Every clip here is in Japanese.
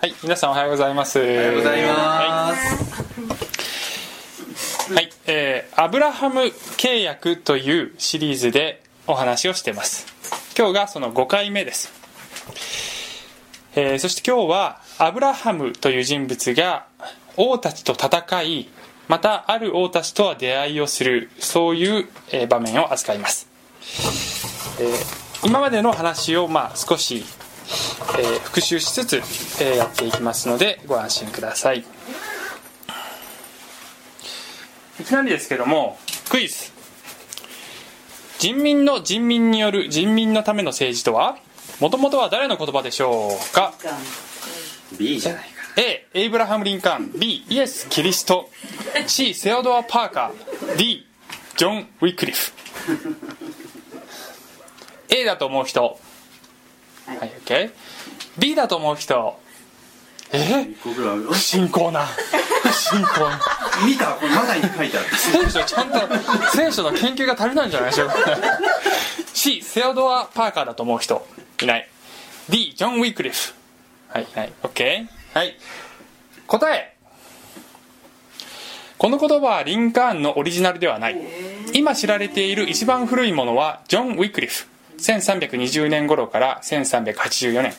はい、皆さんおはようございます。おはようございます。はい、えーアブラハム契約というシリーズでお話をしています。今日がその5回目です。えーそして今日はアブラハムという人物が王たちと戦い、またある王たちとは出会いをする、そういう、えー場面を扱います。えー今までの話をまあ少し、えー復習しつつ、えーやっていきますのでご安心ください。いきなりですけどもクイズ。人民の人民による人民のための政治とはもともとは誰の言葉でしょうか？B じゃないか A エイブラハム・リンカーン。B イエス・キリスト。C セオドア・パーカー。D ジョン・ウィクリフ。A だと思う人はい。OK B だと思う人。え？信仰な。不信仰な。見たこれまだに書いてある。聖書ちゃんと聖書の研究が足りないんじゃないでしょうか。C セオドア・パーカーだと思う人。いない。D ジョン・ウィクリフ。はいはい。OK はい。答え。この言葉はリンカーンのオリジナルではない。今知られている一番古いものはジョン・ウィクリフ1320年頃から1384年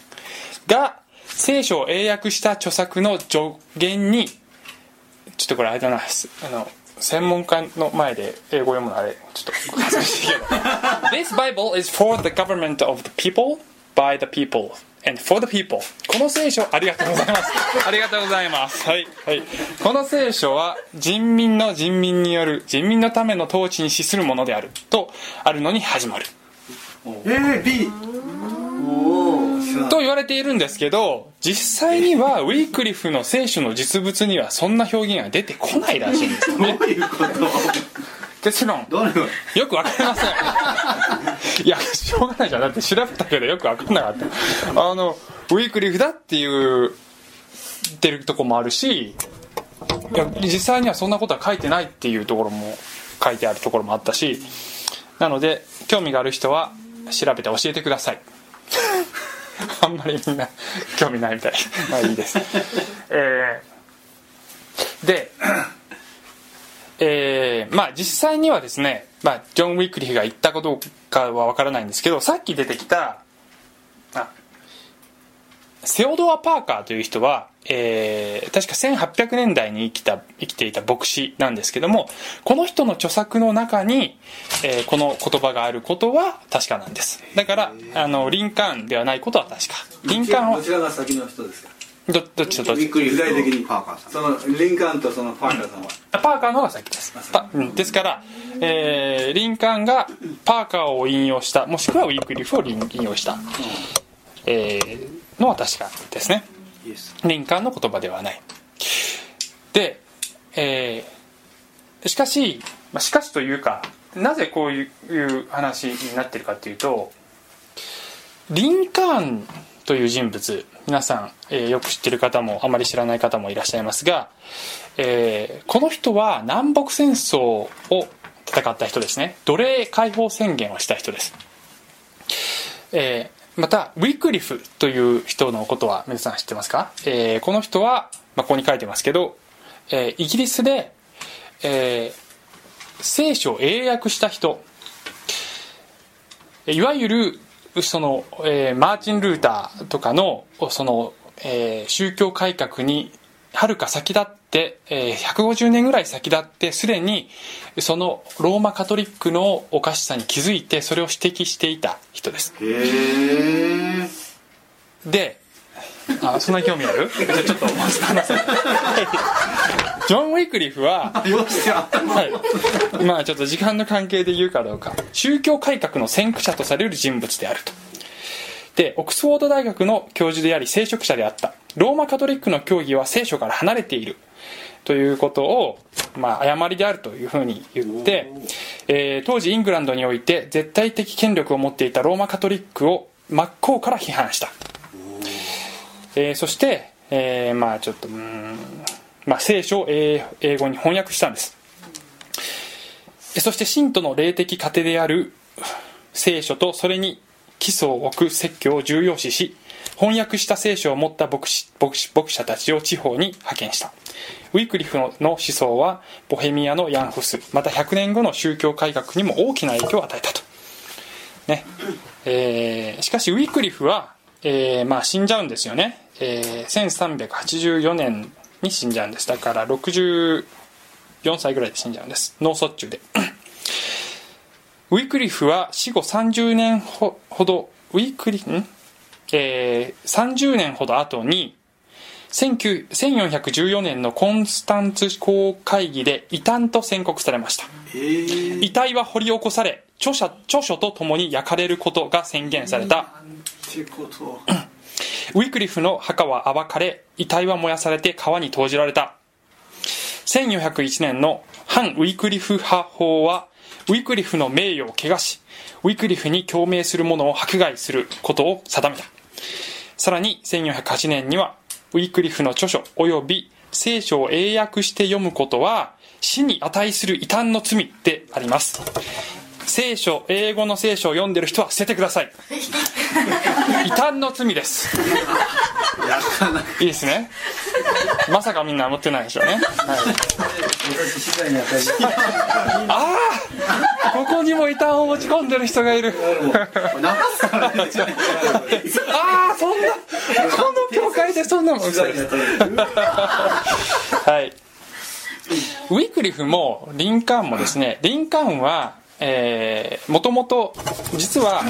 が聖書を英訳した著作の助言にちょっとこれあれだなすあの専門家の前で英語読むのあれちょっと恥ずかしいけど。This Bible is for the government of the people by the people and for the people. この聖書ありがとうございます。ありがとうございます。はい、はい、この聖書は人民の人民による人民のための統治に資するものであるとあるのに始まるえー、B と言われているんですけど実際にはウィークリフの聖書の実物にはそんな表現が出てこないらしいんですよね。どういうこと？結論。どれがよくわかりません。いやしょうがないじゃん。だって調べたけどよくわかんなかった。あのウィークリフだっていう言ってるとこもあるしいや実際にはそんなことは書いてないっていうところも書いてあるところもあったしなので興味がある人は調べて教えてください。あんまりみんな興味ないみたい。まあいいです。えーでえーまあ実際にはですね、まあ、ジョン・ウィクリフが言ったかどうかは分からないんですけどさっき出てきたあセオドア・パーカーという人は、えー確か1800年代に生きた生きていた牧師なんですけどもこの人の著作の中に、えーこの言葉があることは確かなんです。だからあのリンカーンではないことは確か。リンカーンはどちらが先の人ですか？どどっちと？どっちウィックリ具体的フにパーカーさんそのリンカーンとそのパーカーさんは？パーカーの方が先です。パうんですから、えーリンカーンがパーカーを引用したもしくはウィークリフを引用した、えーのは確かですね。イエスリンカーンの言葉ではない。で、えーしかし、まあしかしというかなぜこういう話になってるかっていうとリンカーンという人物皆さん、えーよく知ってる方もあまり知らない方もいらっしゃいますが、えーこの人は南北戦争を戦った人ですね。奴隷解放宣言をした人です、えーまたウィクリフという人のことは皆さん知ってますか、えーこの人は、まあ、ここに書いてますけど、えーイギリスで、えー聖書を英訳した人。いわゆるその、えーマーチン・ルーターとかのその、えー宗教改革にはるか先立って、えー150年ぐらい先立ってすでにそのローマカトリックのおかしさに気づいてそれを指摘していた人です。であそんなに興味ある？じゃあちょっと話せジョン・ウィクリフははい、まあちょっと時間の関係で言うかどうか。宗教改革の先駆者とされる人物であると。でオックスフォード大学の教授であり聖職者であったローマカトリックの教義は聖書から離れている。ということを、まあ、誤りであるというふうに言って、えー当時イングランドにおいて絶対的権力を持っていたローマカトリックを真っ向から批判した、えーそして、えーまあちょっとうん、まあ、聖書を英英語に翻訳したんです。そして信徒の霊的糧である聖書とそれに基礎を置く説教を重要視し翻訳した聖書を持った牧師牧師牧者たちを地方に派遣した。ウィークリフの思想はボヘミアのヤンフスまた100年後の宗教改革にも大きな影響を与えたと、ね。えーしかしウィークリフは、えーまあ、死んじゃうんですよね、えー1384年に死んじゃうんです。だから64歳ぐらいで死んじゃうんです。脳卒中で。ウィークリフは死後30年ほどウィークリん、えー30年ほど後に19 1414年のコンスタンツ公会議で異端と宣告されました。えー、遺体は掘り起こされ著者著書とともに焼かれることが宣言された。ってこと。ウィクリフの墓は暴かれ遺体は燃やされて川に投じられた。1401年の反ウィクリフ派法はウィクリフの名誉を汚しウィクリフに共鳴する者を迫害することを定めたさらに1408年にはウィクリフの著書及び聖書を英訳して読むことは死に値する異端の罪であります。聖書英語の聖書を読んでる人は捨ててください。異端の罪です。いいですね。まさかみんな思ってないでしょうね、はい、ああここにも異端を持ち込んでる人がいる。ああそんな。この教会でそんなもんはい。ウィクリフもリンカーンもですねリンカーンはもともと実は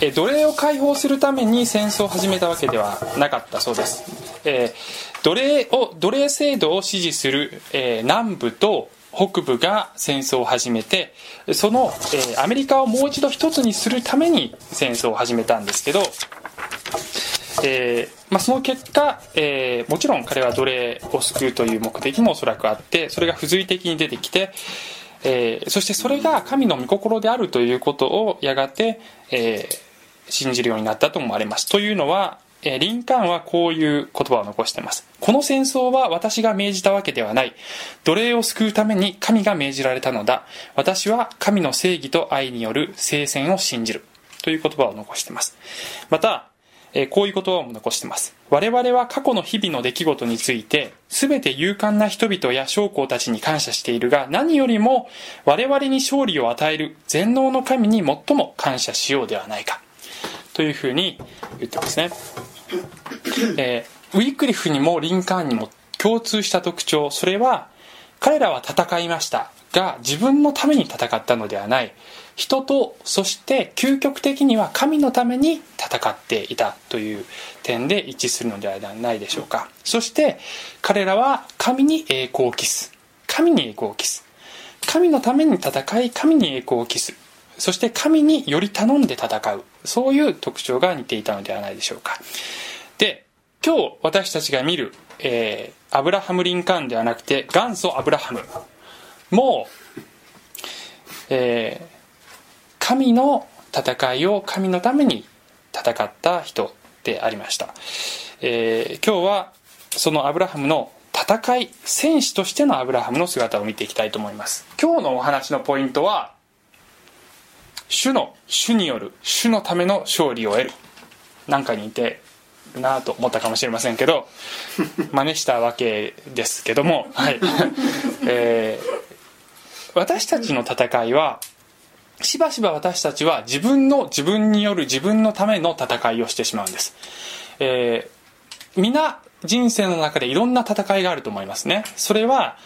えー奴隷を解放するために戦争を始めたわけではなかったそうです、えー奴隷を奴隷制度を支持する、えー南部と北部が戦争を始めてその、えーアメリカをもう一度一つにするために戦争を始めたんですけどえーまあ、その結果、えーもちろん彼は奴隷を救うという目的もおそらくあってそれが付随的に出てきて、えそしてそれが神の御心であるということをやがて、え信じるようになったと思われます。というのは、えーリンカーンはこういう言葉を残しています。この戦争は私が命じたわけではない。奴隷を救うために神が命じられたのだ。私は神の正義と愛による聖戦を信じる。という言葉を残しています。またえーこういう言葉も残しています。我々は過去の日々の出来事について全て勇敢な人々や将校たちに感謝しているが何よりも我々に勝利を与える全能の神に最も感謝しようではないか。というふうに言ってますね、えーウィークリフにもリンカーンにも共通した特徴それは彼らは戦いましたが自分のために戦ったのではない。人とそして究極的には神のために戦っていたという点で一致するのではないでしょうか。そして彼らは神に栄光を期す。神に栄光を期す。神のために戦い神に栄光を期す。そして神により頼んで戦う。そういう特徴が似ていたのではないでしょうか。で今日私たちが見る、えーアブラハム・リンカーンではなくて元祖アブラハム。もう、えー神の戦いを神のために戦った人でありました、えー今日はそのアブラハムの戦い戦士としてのアブラハムの姿を見ていきたいと思います。今日のお話のポイントは主の主による主のための勝利を得る。なんかに似てるなと思ったかもしれませんけど 真似したわけですけども、はい。えー私たちの戦いはしばしば私たちは自分の自分による自分のための戦いをしてしまうんです、えー皆人生の中でいろんな戦いがあると思いますね。それは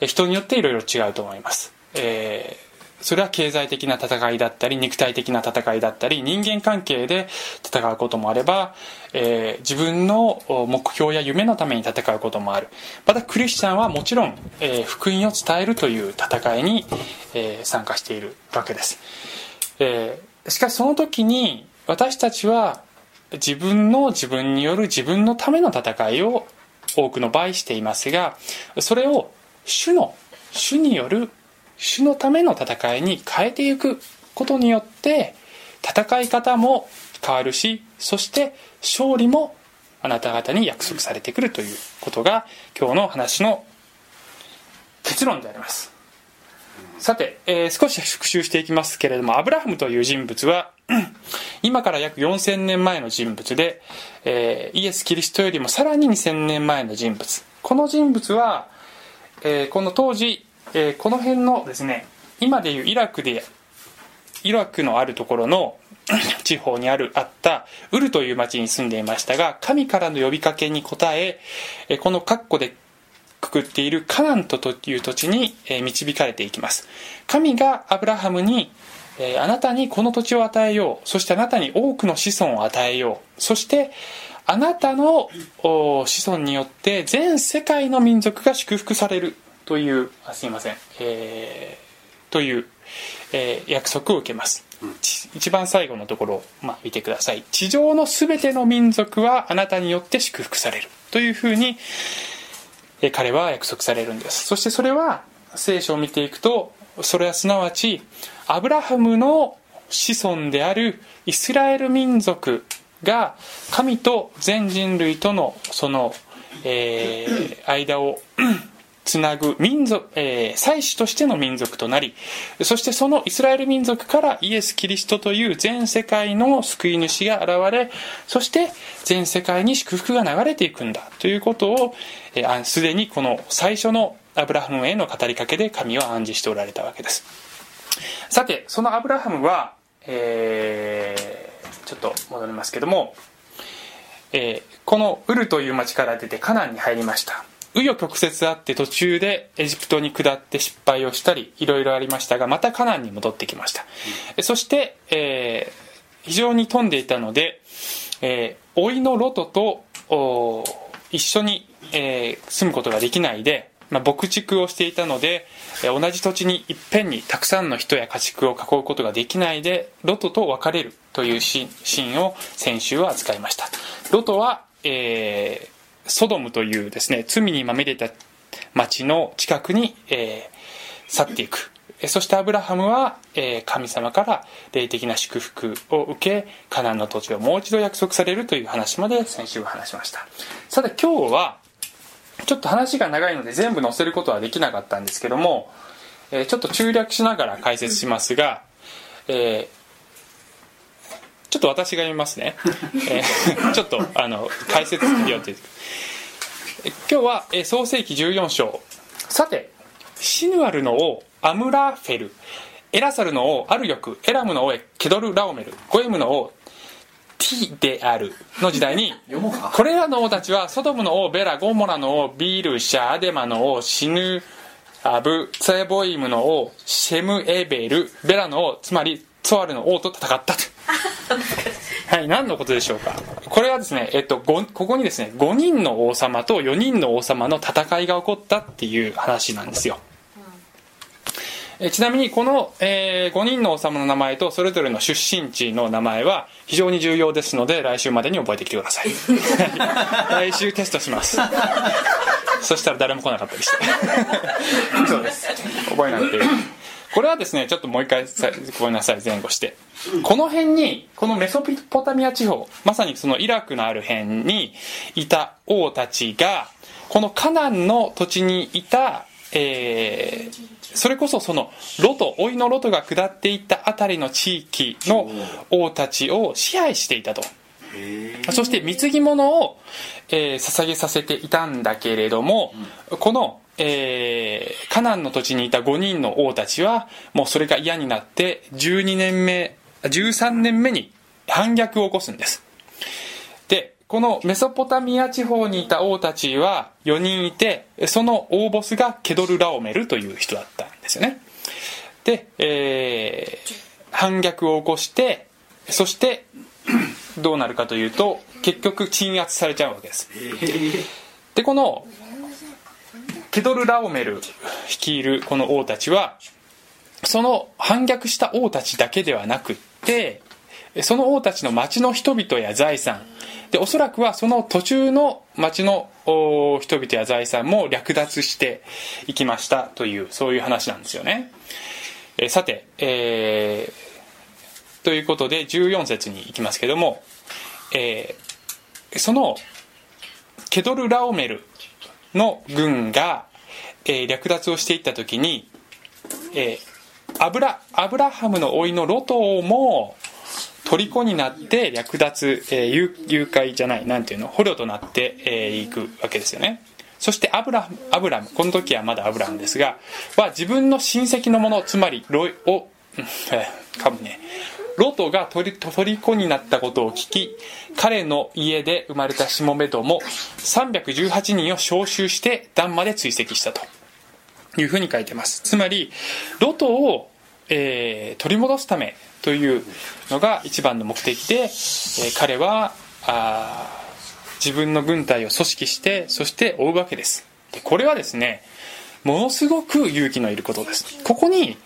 え人によっていろいろ違うと思います、えーそれは経済的な戦いだったり肉体的な戦いだったり人間関係で戦うこともあれば、えー自分の目標や夢のために戦うこともある。またクリスチャンはもちろん、えー福音を伝えるという戦いに、えー参加しているわけです、えーしかしその時に私たちは自分の自分による自分のための戦いを多くの場合していますがそれを主の主による主のための戦いに変えていくことによって戦い方も変わるしそして勝利もあなた方に約束されてくるということが今日の話の結論であります。さて、えー少し復習していきますけれどもアブラハムという人物は 今から約4000年前の人物で、えーイエス・キリストよりもさらに2000年前の人物。この人物は、えーこの当時、えーこの辺のですね今でいうイラクでイラクのあるところの 地方にあるあったウルという町に住んでいましたが神からの呼びかけに応ええこの括弧でくくっているカナントという土地にえ導かれていきます。神がアブラハムにえあなたにこの土地を与えようそしてあなたに多くの子孫を与えようそしてあなたの子孫によって全世界の民族が祝福される。というあすいません、えーという、えー約束を受けます、ち一番最後のところを、まあ、見てください。地上の全ての民族はあなたによって祝福されるというふうにえー彼は約束されるんです。そしてそれは聖書を見ていくとそれはすなわちアブラハムの子孫であるイスラエル民族が神と全人類とのその、えー間をつなぐ民族、えー祭司としての民族となりそしてそのイスラエル民族からイエス・キリストという全世界の救い主が現れそして全世界に祝福が流れていくんだということをえーにこの最初のアブラハムへの語りかけで神は暗示しておられたわけです。さてそのアブラハムは、えーちょっと戻りますけども、えーこのウルという町から出てカナンに入りました。紆余曲折あって途中でエジプトに下って失敗をしたりいろいろありましたがまたカナンに戻ってきました、えそして、えー非常に富んでいたので、えー甥のロトとお一緒に、えー住むことができないで、まあ、牧畜をしていたので、えー同じ土地にいっぺんにたくさんの人や家畜を囲うことができないでロトと別れるというシーンシーンを先週は扱いました。ロトは、えーソドムというですね罪にまみれた町の近くに、えー去っていく。そしてアブラハムは、えー神様から霊的な祝福を受けカナンの土地をもう一度約束されるという話まで先週話しました。さて今日はちょっと話が長いので全部載せることはできなかったんですけども、えーちょっと中略しながら解説しますが、えーちょっと私が読みますね、えー ちょっとあの解説読んでえ今日は、えー創世紀14章。さてシヌアルの王アムラフェル。エラサルの王アルヨクエラムの王ケドルラオメルゴエムの王ティである。の時代にこれらの王たちはソドムの王ベラゴモラの王ビールシャアデマの王シヌアブツエボイムの王シェムエベルベラの王つまりツォアルの王と戦ったと はい何のことでしょうか？これはですね、えっと、ごここにですね5人の王様と4人の王様の戦いが起こったっていう話なんですよ。えちなみにこの、え5人の王様の名前とそれぞれの出身地の名前は非常に重要ですので来週までに覚えてきてください。来週テストします。そしたら誰も来なかったりして。そうです。覚えなくてこれはですねちょっともう一回さごめんなさい前後して。この辺にこのメソポタミア地方まさにそのイラクのある辺にいた王たちがこのカナンの土地にいた、えーそれこそそのロト老いのロトが下っていった辺りの地域の王たちを支配していたと。そして貢ぎ物を、えー捧げさせていたんだけれども、この、えーカナンの土地にいた5人の王たちはもうそれが嫌になって12年目13年目に反逆を起こすんです。でこのメソポタミア地方にいた王たちは4人いてその大ボスがケドル・ラオメルという人だったんですよね。で、えー反逆を起こしてそしてどうなるかというと結局鎮圧されちゃうわけです。でこのケドル・ラオメル率いるこの王たちはその反逆した王たちだけではなくってその王たちの町の人々や財産でおそらくはその途中の町の人々や財産も略奪していきましたというそういう話なんですよね。えさて、えーということで14節に行きますけども、えーそのケドル・ラオメルの軍が、えー略奪をしていった時にえー、アブラアブラハムの甥のロトーも虜になって略奪、えー、誘拐じゃないなんていうの捕虜となってい、えー、くわけですよね。そしてアブラアブラムこの時はまだアブラムですがは自分の親戚のものつまりロイをかもね。ロトがとり虜になったことを聞き彼の家で生まれたしもべども318人を召集してダンまで追跡したと。いうふうに書いてます。つまりロトを、えー、取り戻すためというのが一番の目的で、えー、彼はあ自分の軍隊を組織してそして追うわけです。でこれはですねものすごく勇気のいることです。ここに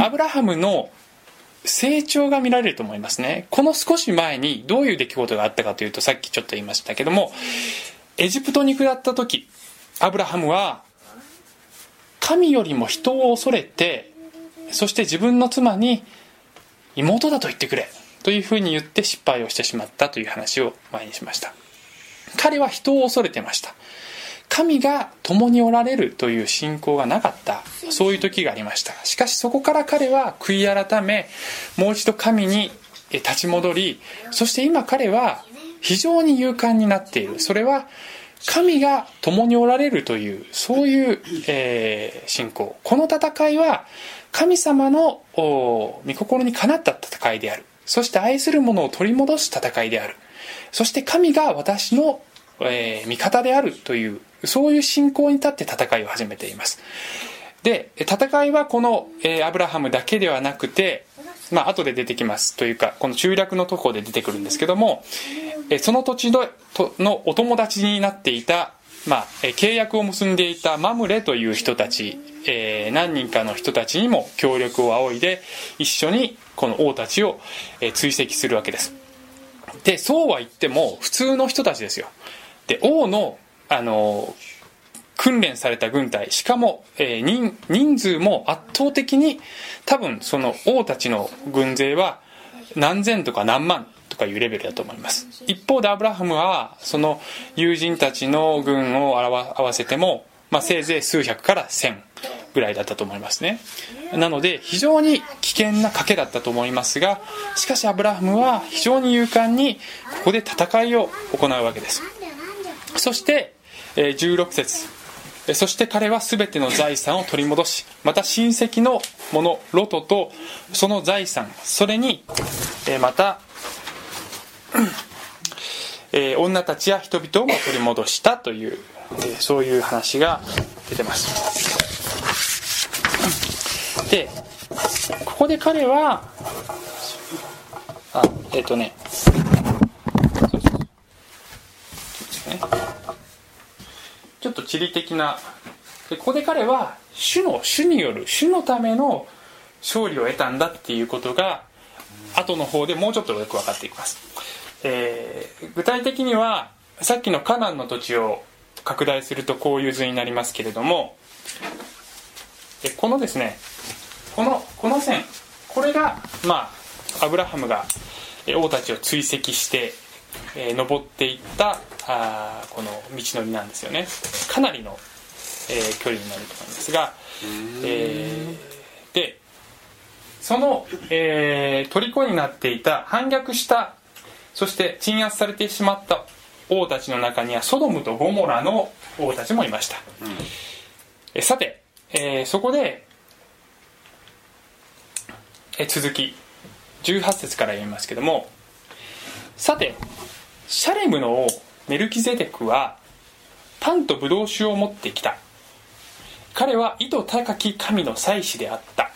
アブラハムの成長が見られると思いますね。この少し前にどういう出来事があったかというとさっきちょっと言いましたけどもエジプトに下った時アブラハムは神よりも人を恐れてそして自分の妻に妹だと言ってくれというふうに言って失敗をしてしまったという話を前にしました。彼は人を恐れてました。神が共におられるという信仰がなかった。そういう時がありました。しかしそこから彼は悔い改めもう一度神に立ち戻りそして今彼は非常に勇敢になっている。それは神が共におられるというそういう、えー、信仰。この戦いは神様の御心にかなった戦いである。そして愛する者を取り戻す戦いである。そして神が私の、えー、味方であるというそういう信仰に立って戦いを始めています。で戦いはこの、え、アブラハムだけではなくてまあ後で出てきますというかこの中略のとこで出てくるんですけども、え、その土地ののお友達になっていた、まあ、え、契約を結んでいたマムレという人たち、えー、何人かの人たちにも協力を仰いで一緒にこの王たちを、え、追跡するわけです。でそうは言っても普通の人たちですよ。で王のあの訓練された軍隊しかも、えー、人人数も圧倒的に多分その王たちの軍勢は何千とか何万とかいうレベルだと思います。一方でアブラハムはその友人たちの軍を合わせても、まあ、せいぜい数百から千ぐらいだったと思いますね。なので非常に危険な賭けだったと思いますがしかしアブラハムは非常に勇敢にここで戦いを行うわけです。そして16節。そして彼は全ての財産を取り戻しまた親戚の者ロトとその財産それにまた女たちや人々も取り戻したという、そういう話が出てます。でここで彼はあえっ、ー、とねちょっと地理的な。でここで彼は主の主による主のための勝利を得たんだっていうことが後の方でもうちょっとよく分かっていきます、えー、具体的にはさっきのカナンの土地を拡大するとこういう図になりますけれどもこのですねこのこの線これがまあアブラハムが王たちを追跡してえー、登っていったあこの道のりなんですよね。かなりの、えー、距離になると思いますが、えー、でその、えー、虜になっていた反逆したそして鎮圧されてしまった王たちの中にはソドムとゴモラの王たちもいました、うん、えさて、えー、そこで、え続き18節から読みますけどもさてシャレムの王メルキゼデクはパンとブドウ酒を持ってきた。彼は意図高き神の祭司であった。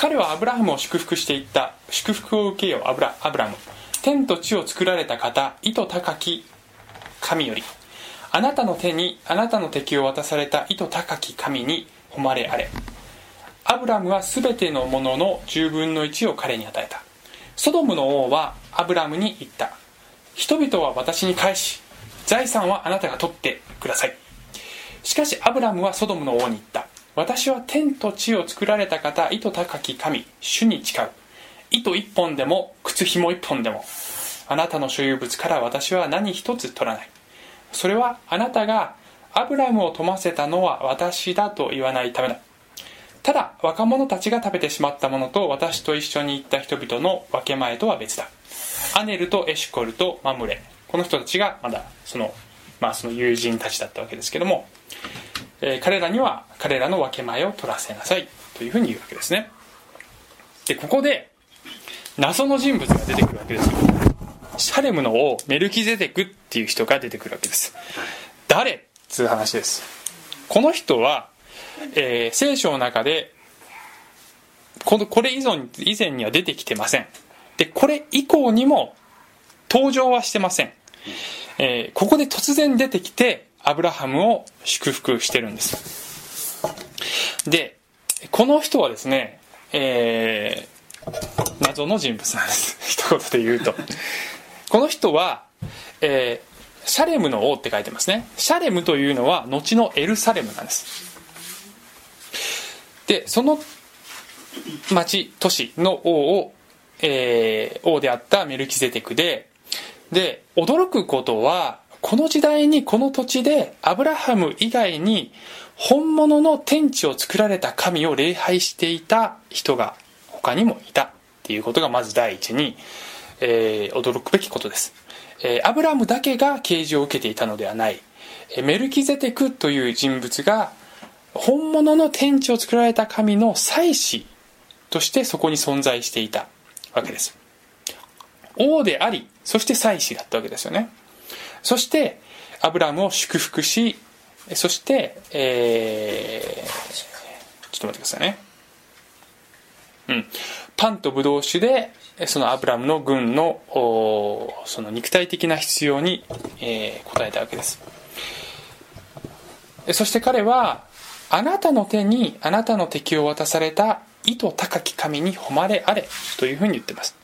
彼はアブラハムを祝福していった。祝福を受けよアブラアブラム。天と地を作られた方意図高き神より。あなたの手にあなたの敵を渡された意図高き神に誉れあれ。アブラムは全てのものの10分の1を彼に与えた。ソドムの王はアブラムに言った。人々は私に返し財産はあなたが取ってください。しかしアブラムはソドムの王に言った。私は天と地を作られた方意図高き神主に誓う。糸一本でも靴紐一本でもあなたの所有物から私は何一つ取らない。それはあなたがアブラムを富ませたのは私だと言わないためだ。ただ若者たちが食べてしまったものと私と一緒に行った人々の分け前とは別だ。アネルとエシュコルとマムレ。この人たちがまだその,、まあ、その友人たちだったわけですけども、えー彼らには彼らの分け前を取らせなさいというふうに言うわけですね。でここで謎の人物が出てくるわけですよ。シャレムの王メルキゼテクっていう人が出てくるわけです。誰？っつう話です。この人は、えー聖書の中でこのこれ以前以前には出てきてません。でこれ以降にも登場はしてません、えーここで突然出てきてアブラハムを祝福してるんです。でこの人はですね、えー謎の人物なんです。一言で言うと。この人は、えーシャレムの王って書いてますね。シャレムというのは後のエルサレムなんです。でその町都市の王を、えー王であったメルキゼテクでで驚くことはこの時代にこの土地でアブラハム以外に本物の天地を作られた神を礼拝していた人が他にもいた。っていうことがまず第一に、えー驚くべきことです、えーアブラハムだけが啓示を受けていたのではない。えメルキゼテクという人物が本物の天地を作られた神の祭司としてそこに存在していたわけです。王でありそして祭司だったわけですよね。そしてアブラムを祝福しそして、えーちょっと待ってくださいね。うん。パンとブドウ酒でそのアブラムの軍のその肉体的な必要に、えー応えたわけです。そして彼はあなたの手にあなたの敵を渡された意図高き神に誉れあれというふうに言ってます。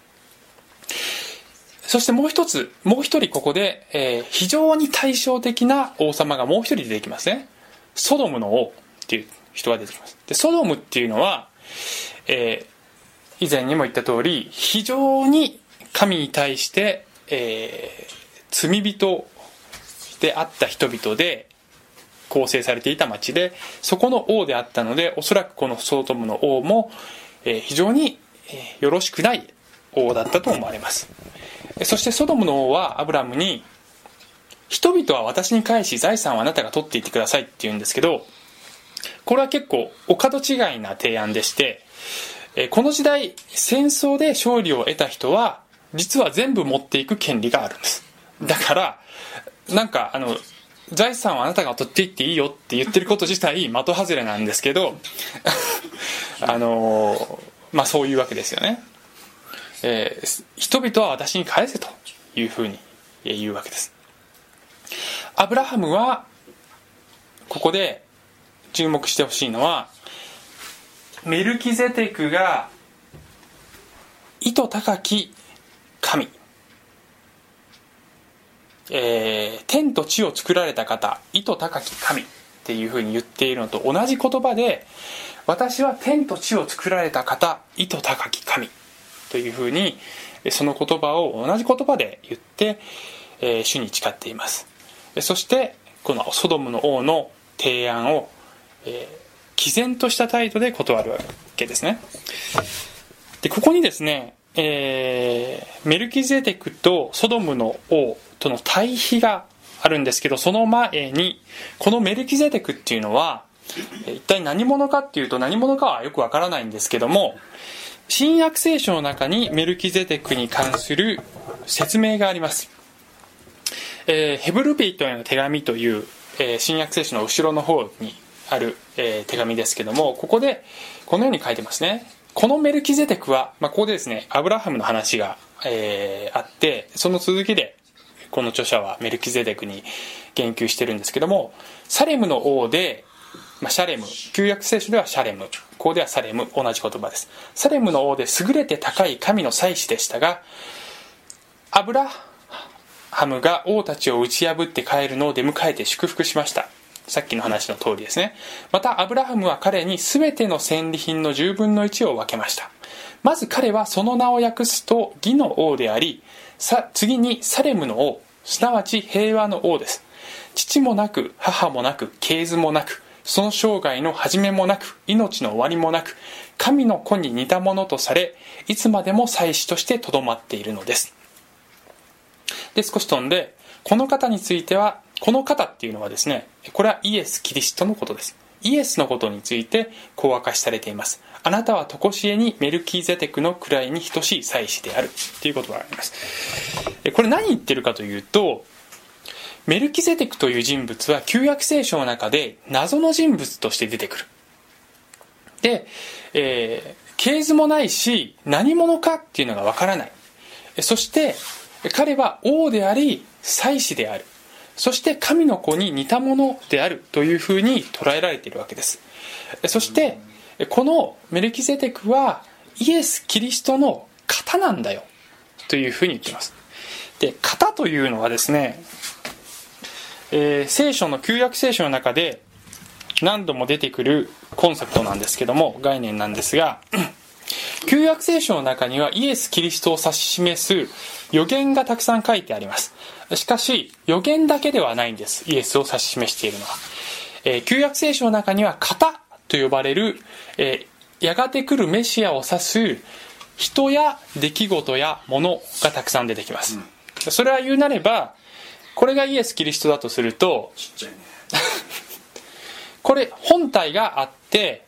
そしてもう一つもう一人ここで、えー非常に対照的な王様がもう一人出てきますね。ソドムの王っていう人が出てきます。でソドムっていうのは、えー以前にも言った通り非常に神に対して、えー罪人であった人々で構成されていた町でそこの王であったのでおそらくこのソドムの王も、え非常に、えよろしくない王だったと思われます。そしてソドムの王はアブラムに人々は私に返し財産はあなたが取っていってくださいって言うんですけどこれは結構お門違いな提案でしてこの時代戦争で勝利を得た人は実は全部持っていく権利があるんです。だからなんかあの財産はあなたが取っていっていいよって言ってること自体的外れなんですけど あのまあそういうわけですよね、えー人々は私に返せというふうにえー言うわけです。アブラハムはここで注目してほしいのはメルキゼテクが意図高き神、えー天と地を作られた方意図高き神。っていうふうに言っているのと同じ言葉で私は天と地を作られた方意図高き神。というふうにその言葉を同じ言葉で言って、えー主に誓っています。そしてこのソドムの王の提案を、えー毅然とした態度で断るわけですね。でここにですね、えーメルキゼテクとソドムの王との対比があるんですけどその前にこのメルキゼテクっていうのは一体何者かっていうと何者かはよくわからないんですけども新約聖書の中にメルキゼテクに関する説明があります、えーヘブルビトへの手紙という、えー新約聖書の後ろの方にある、えー手紙ですけどもここでこのように書いてますね。このメルキゼテクは、まあ、ここでですねアブラハムの話が、えあってその続きでこの著者はメルキゼテクに言及してるんですけどもサレムの王で、まあ、シャレム旧約聖書ではシャレム。ここではサレム同じ言葉です。サレムの王で優れて高い神の祭司でしたがアブラハムが王たちを打ち破って帰るのを出迎えて祝福しました。さっきの話の通りですね。またアブラハムは彼に全ての戦利品の10分の1を分けました。まず彼はその名を訳すと義の王でありさ次にサレムの王すなわち平和の王です。父もなく母もなく系図もなくその生涯の始めもなく命の終わりもなく神の子に似たものとされいつまでも祭司としてとどまっているのです。で少し飛んでこの方についてはこの方っていうのはですねこれはイエス・キリストのことです。イエスのことについてこう明かしされています。あなたは常しえにメルキーゼテクの位に等しい祭司である。ということがあります。これ何言ってるかというとメルキゼテクという人物は旧約聖書の中で謎の人物として出てくる。で、えー、系図もないし何者かっていうのがわからない。そして彼は王であり祭司である。そして神の子に似たものである。というふうに捉えられているわけです。そしてこのメルキゼテクはイエス・キリストの型なんだよ。というふうに言ってます。で型というのはですね、えー、聖書の旧約聖書の中で何度も出てくるコンセプトなんですけども概念なんですが 旧約聖書の中にはイエス・キリストを指し示す予言がたくさん書いてあります。しかし予言だけではないんですイエスを指し示しているのは、えー、旧約聖書の中には型と呼ばれる、えー、やがて来るメシアを指す人や出来事やものがたくさん出てきます、うん、それは言うなればこれがイエス・キリストだとすると、ね、これ本体があって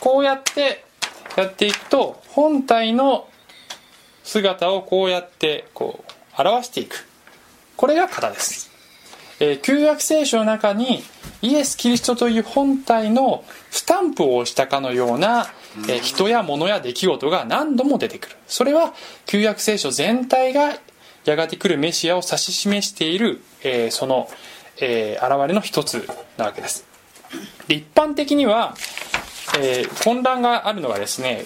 こうやってやっていくと本体の姿をこうやってこう表していく。これが型です、えー、旧約聖書の中にイエス・キリストという本体のスタンプを押したかのような、えー、人や物や出来事が何度も出てくる。それは旧約聖書全体がやがて来るメシアを指し示している、えー、その、えー、現れの一つなわけです。で一般的には、えー、混乱があるのがですね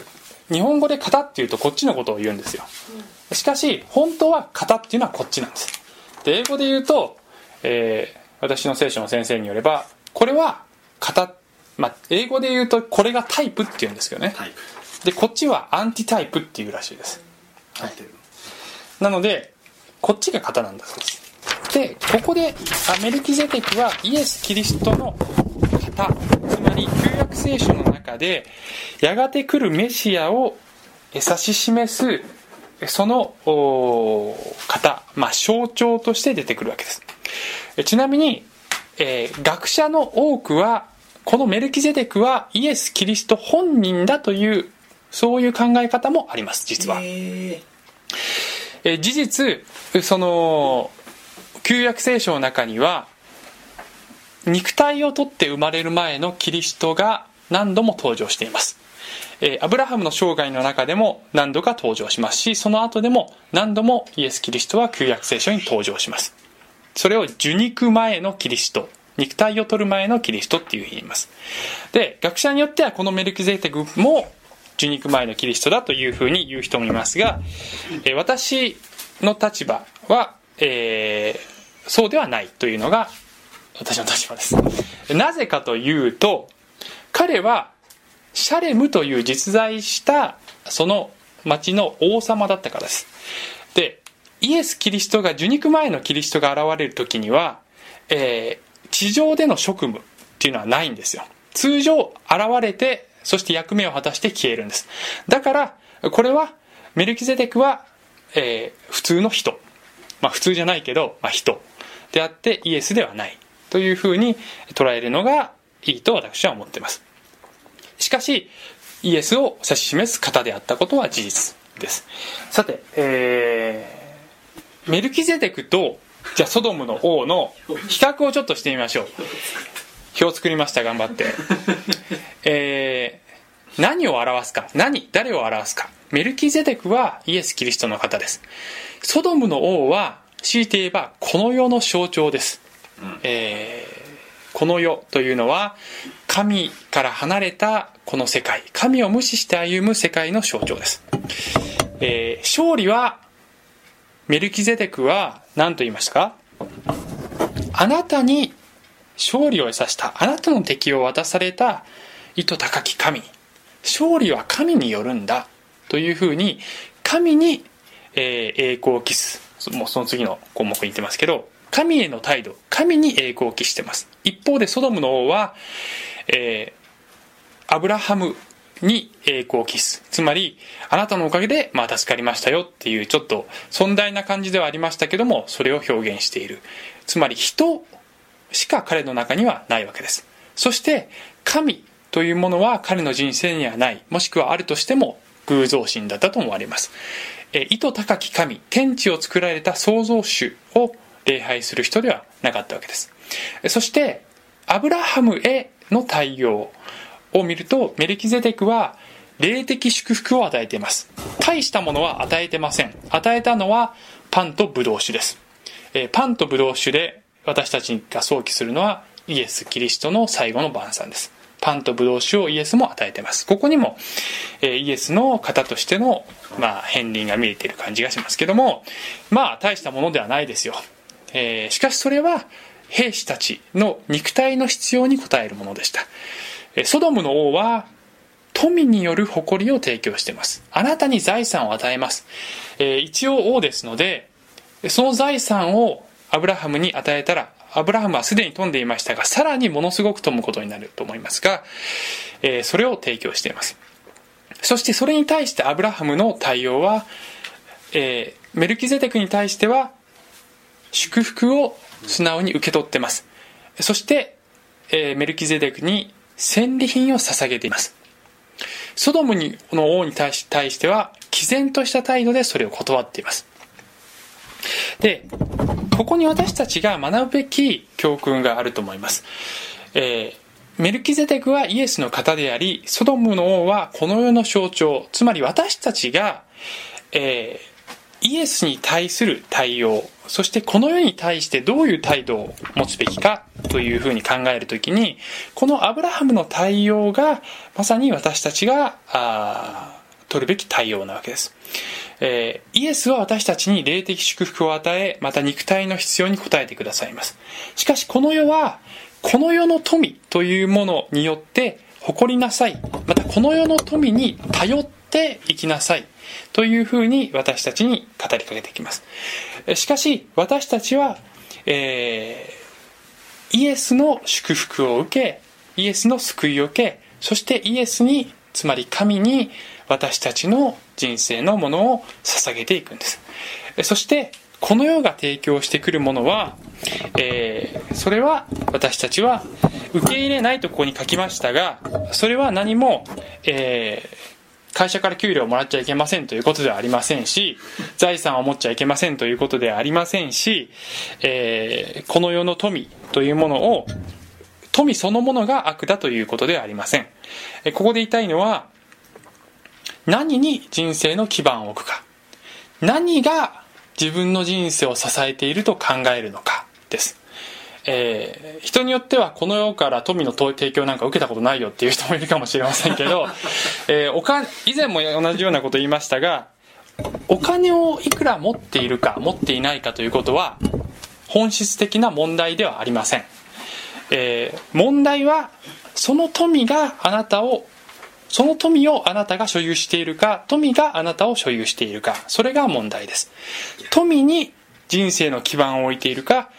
日本語で型っていうとこっちのことを言うんですよ。しかし本当は型っていうのはこっちなんです。で英語で言うと、えー、私の聖書の先生によればこれは型まあ、英語で言うとこれがタイプっていうんですけどねでこっちはアンティタイプっていうらしいです、はい、なのでこっちが型なんだそうです。でここでメルキゼテクはイエス・キリストの型。つまり旧約聖書の中でやがて来るメシアを指し示すその型、まあ、象徴として出てくるわけです。ちなみに、えー、学者の多くはこのメルキゼデクはイエス・キリスト本人だというそういう考え方もあります実は、えー、え事実その旧約聖書の中には肉体をとって生まれる前のキリストが何度も登場しています。え、アブラハムの生涯の中でも何度か登場しますしその後でも何度もイエス・キリストは旧約聖書に登場します。それを受肉前のキリスト肉体を取る前のキリストっていうふうに言います。で学者によってはこのメルキゼテクも受肉前のキリストだというふうに言う人もいますが、え、私の立場は、えー、そうではないというのが私の立場です。なぜかというと彼はシャレムという実在したその町の王様だったからです。でイエス・キリストが受肉前のキリストが現れる時には、えー、地上での職務っていうのはないんですよ。通常現れてそして役目を果たして消えるんです。だからこれはメルキゼデクは、えー、普通の人。まあ普通じゃないけど、まあ、人。であってイエスではない。というふうに捉えるのがいいと私は思っています。しかしイエスを指し示す方であったことは事実です。さて、えー、メルキゼデクとじゃあソドムの王の比較をちょっとしてみましょう。表作りました頑張って。えー、何を表すか？何誰を表すか？メルキゼデクはイエス・キリストの方です。ソドムの王は強いて言えばこの世の象徴です、うん、えーこの世というのは神から離れたこの世界。神を無視して歩む世界の象徴です、えー、勝利はメルキゼデクは何と言いましたか？あなたに勝利を得させたあなたの敵を渡された意図高き神。勝利は神によるんだというふうに神に、え、栄光を期す。もうその次の項目に言ってますけど神への態度神に栄光を期してます。一方でソドムの王は、えー、アブラハムに栄光を期す。つまりあなたのおかげでまあ助かりましたよっていうちょっと尊大な感じではありましたけどもそれを表現している。つまり人しか彼の中にはないわけです。そして神というものは彼の人生にはない。もしくはあるとしても偶像神だったと思われます。え意図高き神天地を作られた創造主を礼拝する人ではなかったわけです。そしてアブラハムへの対応を見るとメルキゼデクは霊的祝福を与えています。大したものは与えてません。与えたのはパンとブドウ酒です、えパンとブドウ酒で私たちが想起するのはイエス・キリストの最後の晩餐です。パンとブドウ酒をイエスも与えています。ここにも、えイエスの方としての、まあ、片鱗が見えている感じがしますけどもまあ大したものではないですよ、えー、しかしそれは兵士たちの肉体の必要に応えるものでした。えソドムの王は富による誇りを提供しています。あなたに財産を与えます、えー、一応王ですのでその財産をアブラハムに与えたらアブラハムはすでに富んでいましたがさらにものすごく富むことになると思いますが、えー、それを提供しています。そしてそれに対してアブラハムの対応は、えー、メルキゼテクに対しては祝福を素直に受け取ってます。そして、えー、メルキゼデクに戦利品を捧げています。ソドムの王に対しては毅然とした態度でそれを断っています。でここに私たちが学ぶべき教訓があると思います、えー、メルキゼテクはイエスの方でありソドムの王はこの世の象徴つまり私たちが、えーイエスに対する対応、そしてこの世に対してどういう態度を持つべきかというふうに考えるときに、このアブラハムの対応がまさに私たちがあ取るべき対応なわけです。えー、イエスは私たちに霊的祝福を与え、また肉体の必要に応えてくださいます。しかしこの世は、この世の富というものによって誇りなさい。またこの世の富に頼って生きなさい。というふうに私たちに語りかけてきます。しかし、私たちは、えー、イエスの祝福を受け、イエスの救いを受け、そしてイエスに、つまり神に私たちの人生のものを捧げていくんです。そして、この世が提供してくるものは、えー、それは私たちは受け入れないとここに書きましたが、それは何も、えー、会社から給料をもらっちゃいけませんということではありませんし、財産を持っちゃいけませんということではありませんし、えー、この世の富というものを、富そのものが悪だということではありません。ここで言いたいのは、何に人生の基盤を置くか。何が自分の人生を支えていると考えるのかです。えー、人によってはこの世から富の提供なんか受けたことないよっていう人もいるかもしれませんけど、えー、おか以前も同じようなこと言いましたがお金をいくら持っているか持っていないかということは本質的な問題ではありません、えー、問題はその富があなたをその富をあなたが所有しているか富があなたを所有しているかそれが問題です。富に人生の基盤を置いているか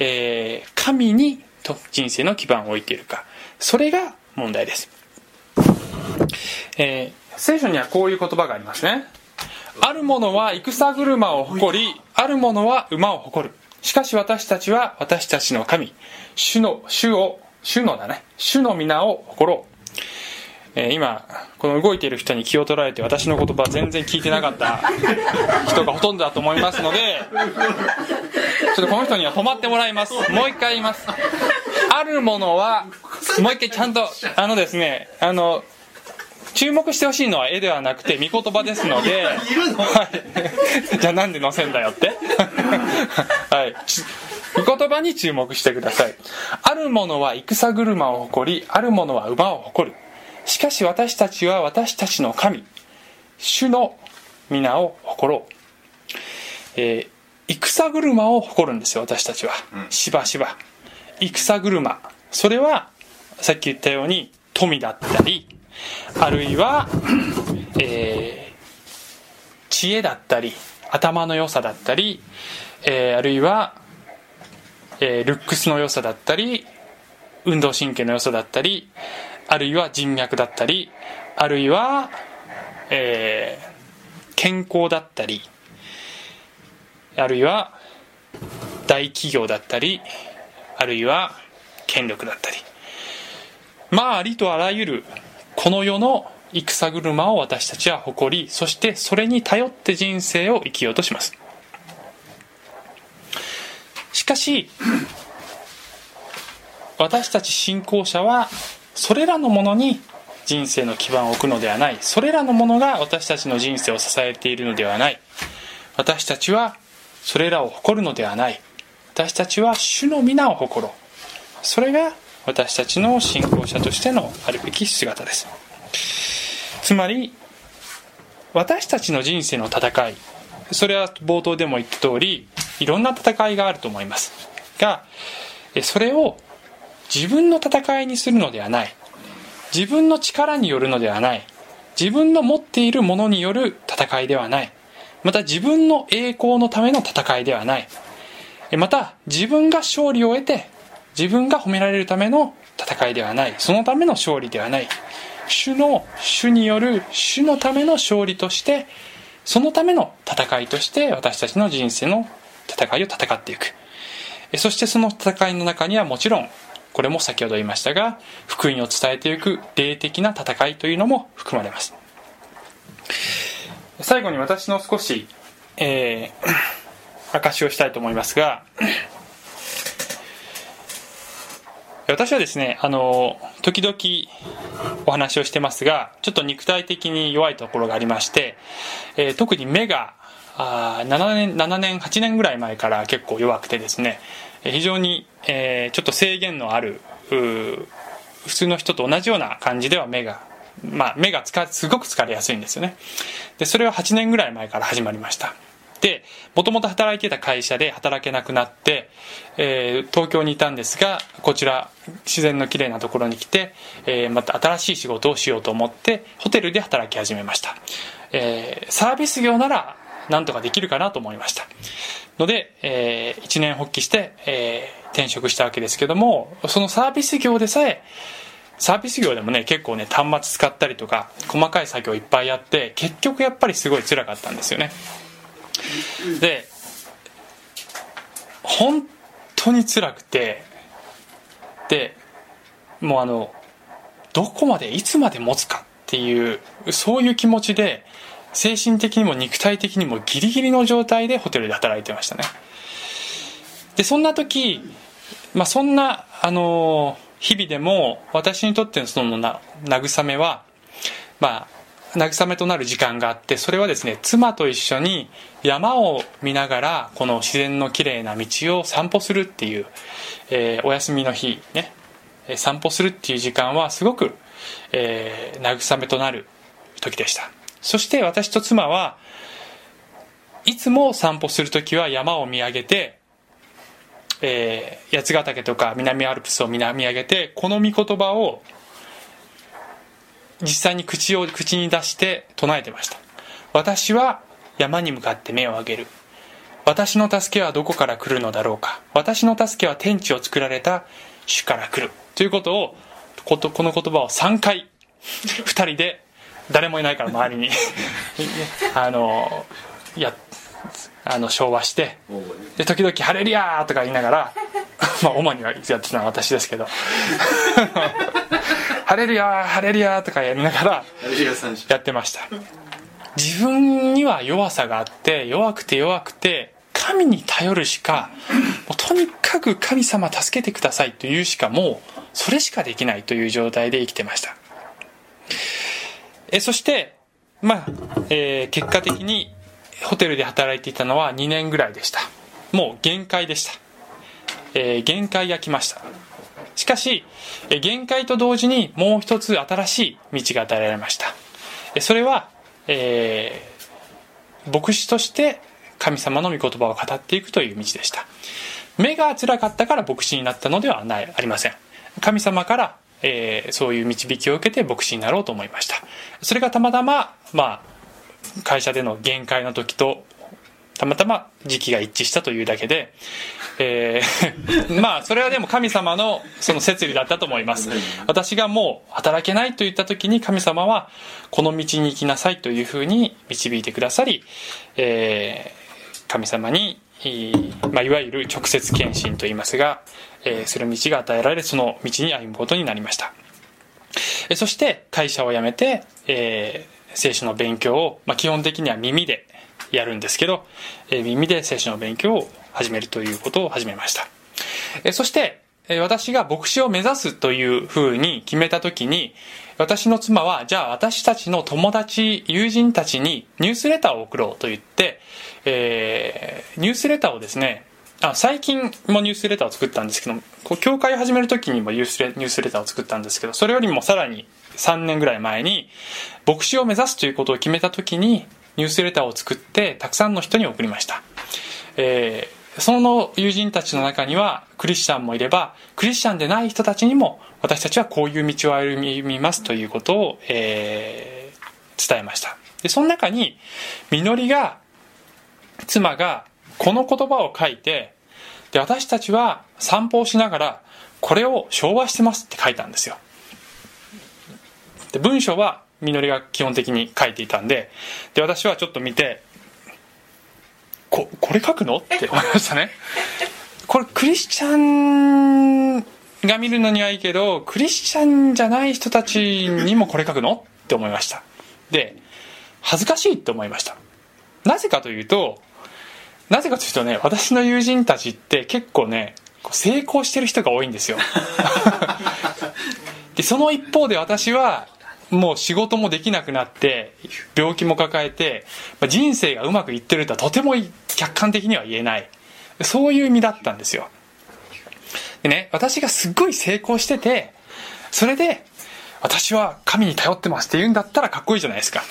えー、神に人生の基盤を置いているかそれが問題です、えー、聖書にはこういう言葉がありますね。ある者は戦車を誇りある者は馬を誇る。しかし私たちは私たちの神主の主を主のだね主の皆を誇ろう。え今この動いている人に気を取られて私の言葉全然聞いてなかった 人がほとんどだと思いますのでちょっとこの人には止まってもらいます。もう一回言います。あるものはもう一回ちゃんとあのですねあの注目してほしいのは絵ではなくて見言葉ですので、はい、じゃあなんで載せんだよって。はい。御言葉に注目してください。あるものは戦車を誇りあるものは馬を誇るしかし私たちは私たちの神主の皆を誇ろう、えー、戦車を誇るんですよ私たちは、しばしば。戦車。それはさっき言ったように富だったりあるいは、えー、知恵だったり頭の良さだったり、えー、あるいは、えー、ルックスの良さだったり運動神経の良さだったりあるいは人脈だったりあるいは、えー、健康だったりあるいは大企業だったりあるいは権力だったり。まあありとあらゆるこの世の戦車を私たちは誇りそしてそれに頼って人生を生きようとします。しかし私たち信仰者はそれらのものに人生の基盤を置くのではない。それらのものが私たちの人生を支えているのではない。私たちはそれらを誇るのではない。私たちは主の皆を誇ろう。それが私たちの信仰者としてのあるべき姿です。つまり私たちの人生の戦い。それは冒頭でも言った通りいろんな戦いがあると思います。がそれを自分の戦いにするのではない。自分の力によるのではない。自分の持っているものによる戦いではない。また自分の栄光のための戦いではない。また自分が勝利を得て自分が褒められるための戦いではない。そのための勝利ではない。主の主による主のための勝利としてそのための戦いとして私たちの人生の戦いを戦っていく。そしてその戦いの中にはもちろんこれも先ほど言いましたが福音を伝えていく霊的な戦いというのも含まれます。最後に私の少し、えー、証をしたいと思いますが私はですねあの時々お話をしてますがちょっと肉体的に弱いところがありまして、えー、特に目があ7年7年8年ぐらい前から結構弱くてですね非常に、えー、ちょっと制限のある普通の人と同じような感じでは目がまあ目が疲すごく疲れやすいんですよね。でそれは8年ぐらい前から始まりました。でもともと働いてた会社で働けなくなって、えー、東京にいたんですがこちら自然のきれいなところに来て、えー、また新しい仕事をしようと思ってホテルで働き始めました、えー、サービス業ならなんとかできるかなと思いました。ので、えー、一年発起して、えー、転職したわけですけどもそのサービス業でさえサービス業でもね結構ね端末使ったりとか細かい作業いっぱいやって結局やっぱりすごい辛かったんですよね。で本当に辛くてでもうあのどこまでいつまで持つかっていうそういう気持ちで精神的にも肉体的にもギリギリの状態でホテルで働いてましたね。でそんな時、まあ、そんなあの日々でも私にとってのそのな慰めはまあ慰めとなる時間があってそれはですね妻と一緒に山を見ながらこの自然のきれいな道を散歩するっていう、えー、お休みの日ね散歩するっていう時間はすごく、えー、慰めとなる時でした。そして私と妻はいつも散歩する時は山を見上げて、えー、八ヶ岳とか南アルプスを見上げてこの御言葉を実際に口を口に出して唱えてました。私は山に向かって目を上げる。私の助けはどこから来るのだろうか。私の助けは天地を作られた主から来る。ということをこの言葉を3回2人で誰もいないから周りに あのやあの昭和してで時々「ハレリア!」とか言いながら まあ主にはやってたのは私ですけど「ハレリアハレリア!」とかやりながらやってました自分には弱さがあって弱くて弱くて神に頼るしかもうとにかく神様助けてくださいというしかもうそれしかできないという状態で生きてましたえそしてまあ、えー、結果的にホテルで働いていたのは2年ぐらいでした。もう限界でした、えー、限界が来ました。しかし、えー、限界と同時にもう一つ新しい道が与えられました、えそれは、えー、牧師として神様の御言葉を語っていくという道でした。目が辛かったから牧師になったのではないありません。神様からえー、そういう導きを受けて牧師になろうと思いました。それがたまたま、まあ、会社での限界の時とたまたま時期が一致したというだけで、えー まあそれはでも神様のその摂理だったと思います。私がもう働けないと言った時に神様はこの道に行きなさいというふうに導いてくださり、えー神様に、いいまあ、いわゆる直接献身と言いますが、えーその道が与えられその道に歩むことになりました。えーそして会社を辞めて、えー聖書の勉強を、まあ、基本的には耳でやるんですけど、えー耳で聖書の勉強を始めるということを始めました。えーそしてえー私が牧師を目指すというふうに決めた時に私の妻はじゃあ私たちの友達友人たちにニュースレターを送ろうと言って、えーニュースレターをですねあ最近もニュースレターを作ったんですけどこう教会を始める時にもニュースレニュースレターを作ったんですけどそれよりもさらに3年ぐらい前に牧師を目指すということを決めた時にニュースレターを作ってたくさんの人に送りました、えーその友人たちの中にはクリスチャンもいればクリスチャンでない人たちにも私たちはこういう道を歩みますということを、えー伝えました。でその中にみのりが妻がこの言葉を書いてで私たちは散歩をしながらこれを昭和してますって書いたんですよ。で文章はみのりが基本的に書いていたんでで私はちょっと見てここれ書くの？って思いましたね。これクリスチャンが見るのにはいいけどクリスチャンじゃない人たちにもこれ書くの？って思いました。で恥ずかしいって思いました。なぜかというとなぜかというとね私の友人たちって結構ね成功してる人が多いんですよ。でその一方で私はもう仕事もできなくなって病気も抱えてまあ人生がうまくいってるとはとても客観的には言えない。そういう意味だったんですよ。でね私がすっごい成功しててそれで私は神に頼ってますって言うんだったらかっこいいじゃないですか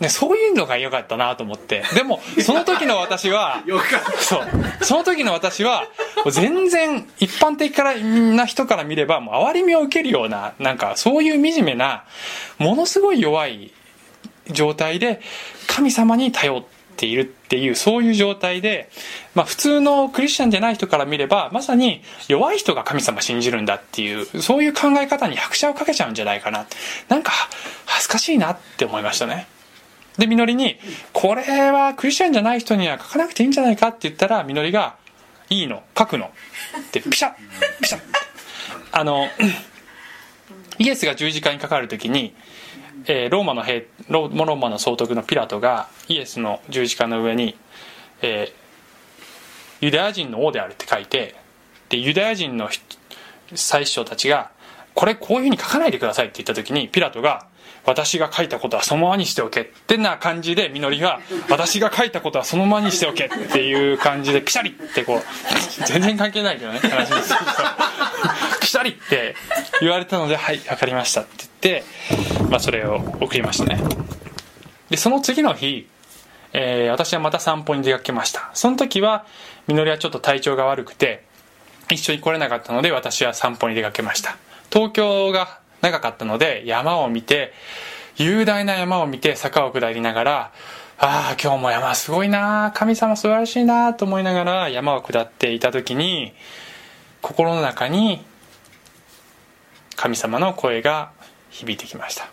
ね、そういうのが良かったなと思って。でもその時の私はよかった。そう。その時の私は全然一般的からな人から見ればもう哀れみを受けるようななんかそういう惨めなものすごい弱い状態で神様に頼っているっていうそういう状態で、まあ、普通のクリスチャンじゃない人から見ればまさに弱い人が神様信じるんだっていうそういう考え方に拍車をかけちゃうんじゃないかな。なんか恥ずかしいなって思いましたねでみのりに「これはクリスチャンじゃない人には書かなくていいんじゃないか」って言ったらみのりが「いいの書くの」ってピシャッピシャッ。あの イエスが十字架にかかる時に、えーローマの兵ローマの総督のピラトがイエスの十字架の上に、えーユダヤ人の王であるって書いてでユダヤ人の最首長たちが「これこういうふうに書かないでください」って言った時にピラトが「私が書いたことはそのままにしておけ」ってな感じでみのりが「私が書いたことはそのままにしておけ」っていう感じでピシャリってこう全然関係ないけどね話です。ピシャリって言われたので「はい分かりました」って言って、まあ、それを送りましたね。でその次の日、えー私はまた散歩に出かけました。その時はみのりはちょっと体調が悪くて一緒に来れなかったので私は散歩に出かけました。東京が長かったので山を見て雄大な山を見て坂を下りながらああ今日も山すごいな神様素晴らしいなと思いながら山を下っていた時に心の中に神様の声が響いてきました。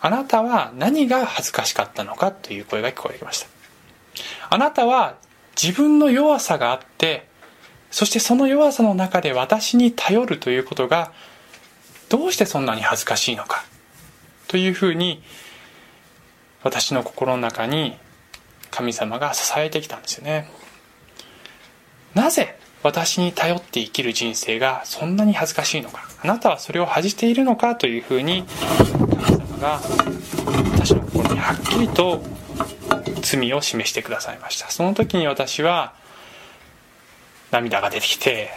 あなたは何が恥ずかしかったのかという声が聞こえてきました。あなたは自分の弱さがあってそしてその弱さの中で私に頼るということがどうしてそんなに恥ずかしいのか？というふうに私の心の中に神様が支えてきたんですよね。なぜ私に頼って生きる人生がそんなに恥ずかしいのか？あなたはそれを恥じているのか？というふうに神様が私の心にはっきりと罪を示してくださいました。その時に私は涙が出てきて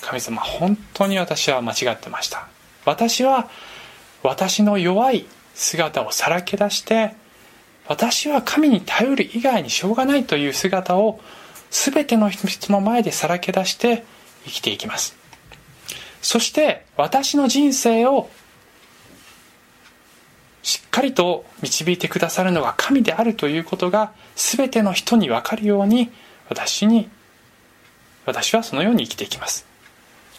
神様本当に私は間違ってました。私は私の弱い姿をさらけ出して私は神に頼る以外にしょうがないという姿を全ての人の前でさらけ出して生きていきます。そして私の人生をしっかりと導いてくださるのが神であるということが全ての人に分かるように私に私はそのように生きていきます。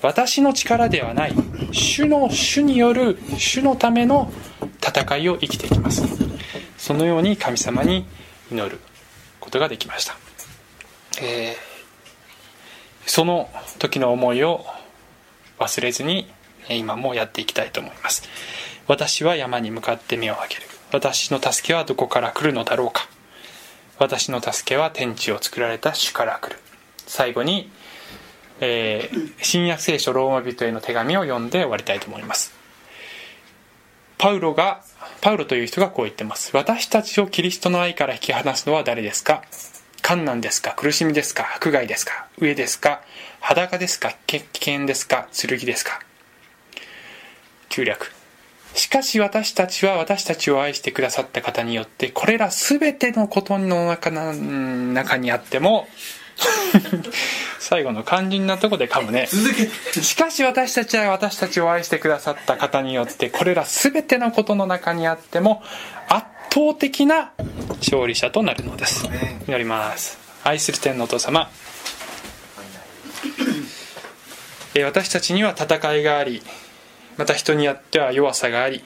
私の力ではない主の主による主のための戦いを生きていきます。そのように神様に祈ることができました、えー、その時の思いを忘れずに今もやっていきたいと思います。私は山に向かって目を上げる。私の助けはどこから来るのだろうか。私の助けは天地を作られた主から来る。最後に、えー、新約聖書ローマ人への手紙を読んで終わりたいと思います。パウロがパウロという人がこう言ってます。私たちをキリストの愛から引き離すのは誰ですか？困難ですか？苦しみですか？迫害ですか？上ですか？裸ですか？危険ですか？剣ですか？旧略しかし私たちは私たちを愛してくださった方によってこれら全てのことの中中にあっても 最後の肝心なとこで噛むね。しかし私たちは私たちを愛してくださった方によってこれら全てのことの中にあっても圧倒的な勝利者となるのです。祈ります。愛する天のお父様。私たちには戦いがありまた人によっては弱さがあり。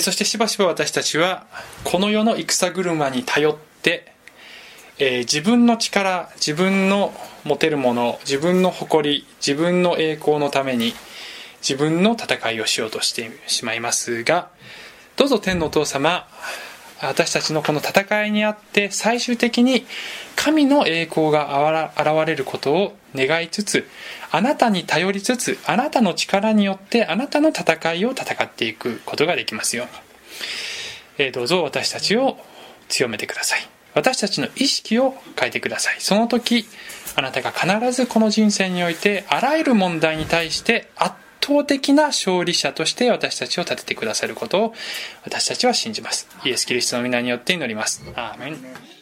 そしてしばしば私たちはこの世の戦車に頼って、えー、自分の力自分の持てるもの自分の誇り自分の栄光のために自分の戦いをしようとしてしまいますがどうぞ天のお父様私たちのこの戦いにあって最終的に神の栄光が現れることを願いつつあなたに頼りつつあなたの力によってあなたの戦いを戦っていくことができますように、えどうぞ私たちを強めてください。私たちの意識を変えてください。その時あなたが必ずこの人生においてあらゆる問題に対して圧倒的な勝利者として私たちを立ててくださることを私たちは信じます。イエス・キリストの皆によって祈ります。アーメン。